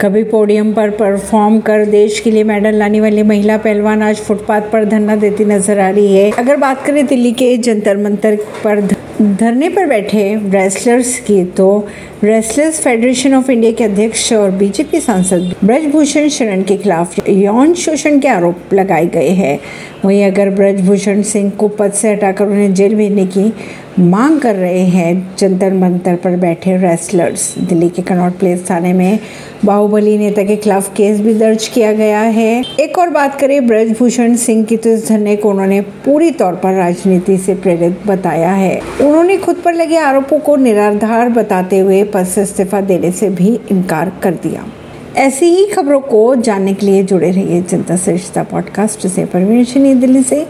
कभी पोडियम पर परफॉर्म कर देश के लिए मेडल लाने वाली महिला पहलवान आज फुटपाथ पर धरना देती नज़र आ रही है। अगर बात करें दिल्ली के जंतर मंतर पर धरने पर बैठे रेसलर्स की तो रेसलर्स फेडरेशन ऑफ़ इंडिया के अध्यक्ष और बीजेपी सांसद ब्रजभूषण शरण के खिलाफ यौन शोषण के आरोप लगाए गए हैं। वहीं अगर ब्रजभूषण सिंह को पद से हटाकर उन्हें जेल भेजने की मांग कर रहे हैं जंतर मंतर पर बैठे रेसलर्स दिल्ली के कनॉट प्लेस थाने में बाहुबली नेता के खिलाफ केस भी दर्ज किया गया है। एक और बात करें, ब्रजभूषण सिंह की तो इस धरने को उन्होंने पूरी तौर पर राजनीति से प्रेरित बताया है। उन्होंने खुद पर लगे आरोपों को निराधार बताते हुए पद से इस्तीफा देने से भी इनकार कर दिया। ऐसी ही खबरों को जानने के लिए जुड़े रहिए जनता रिश्ता पॉडकास्ट से। परवीन दिल्ली से।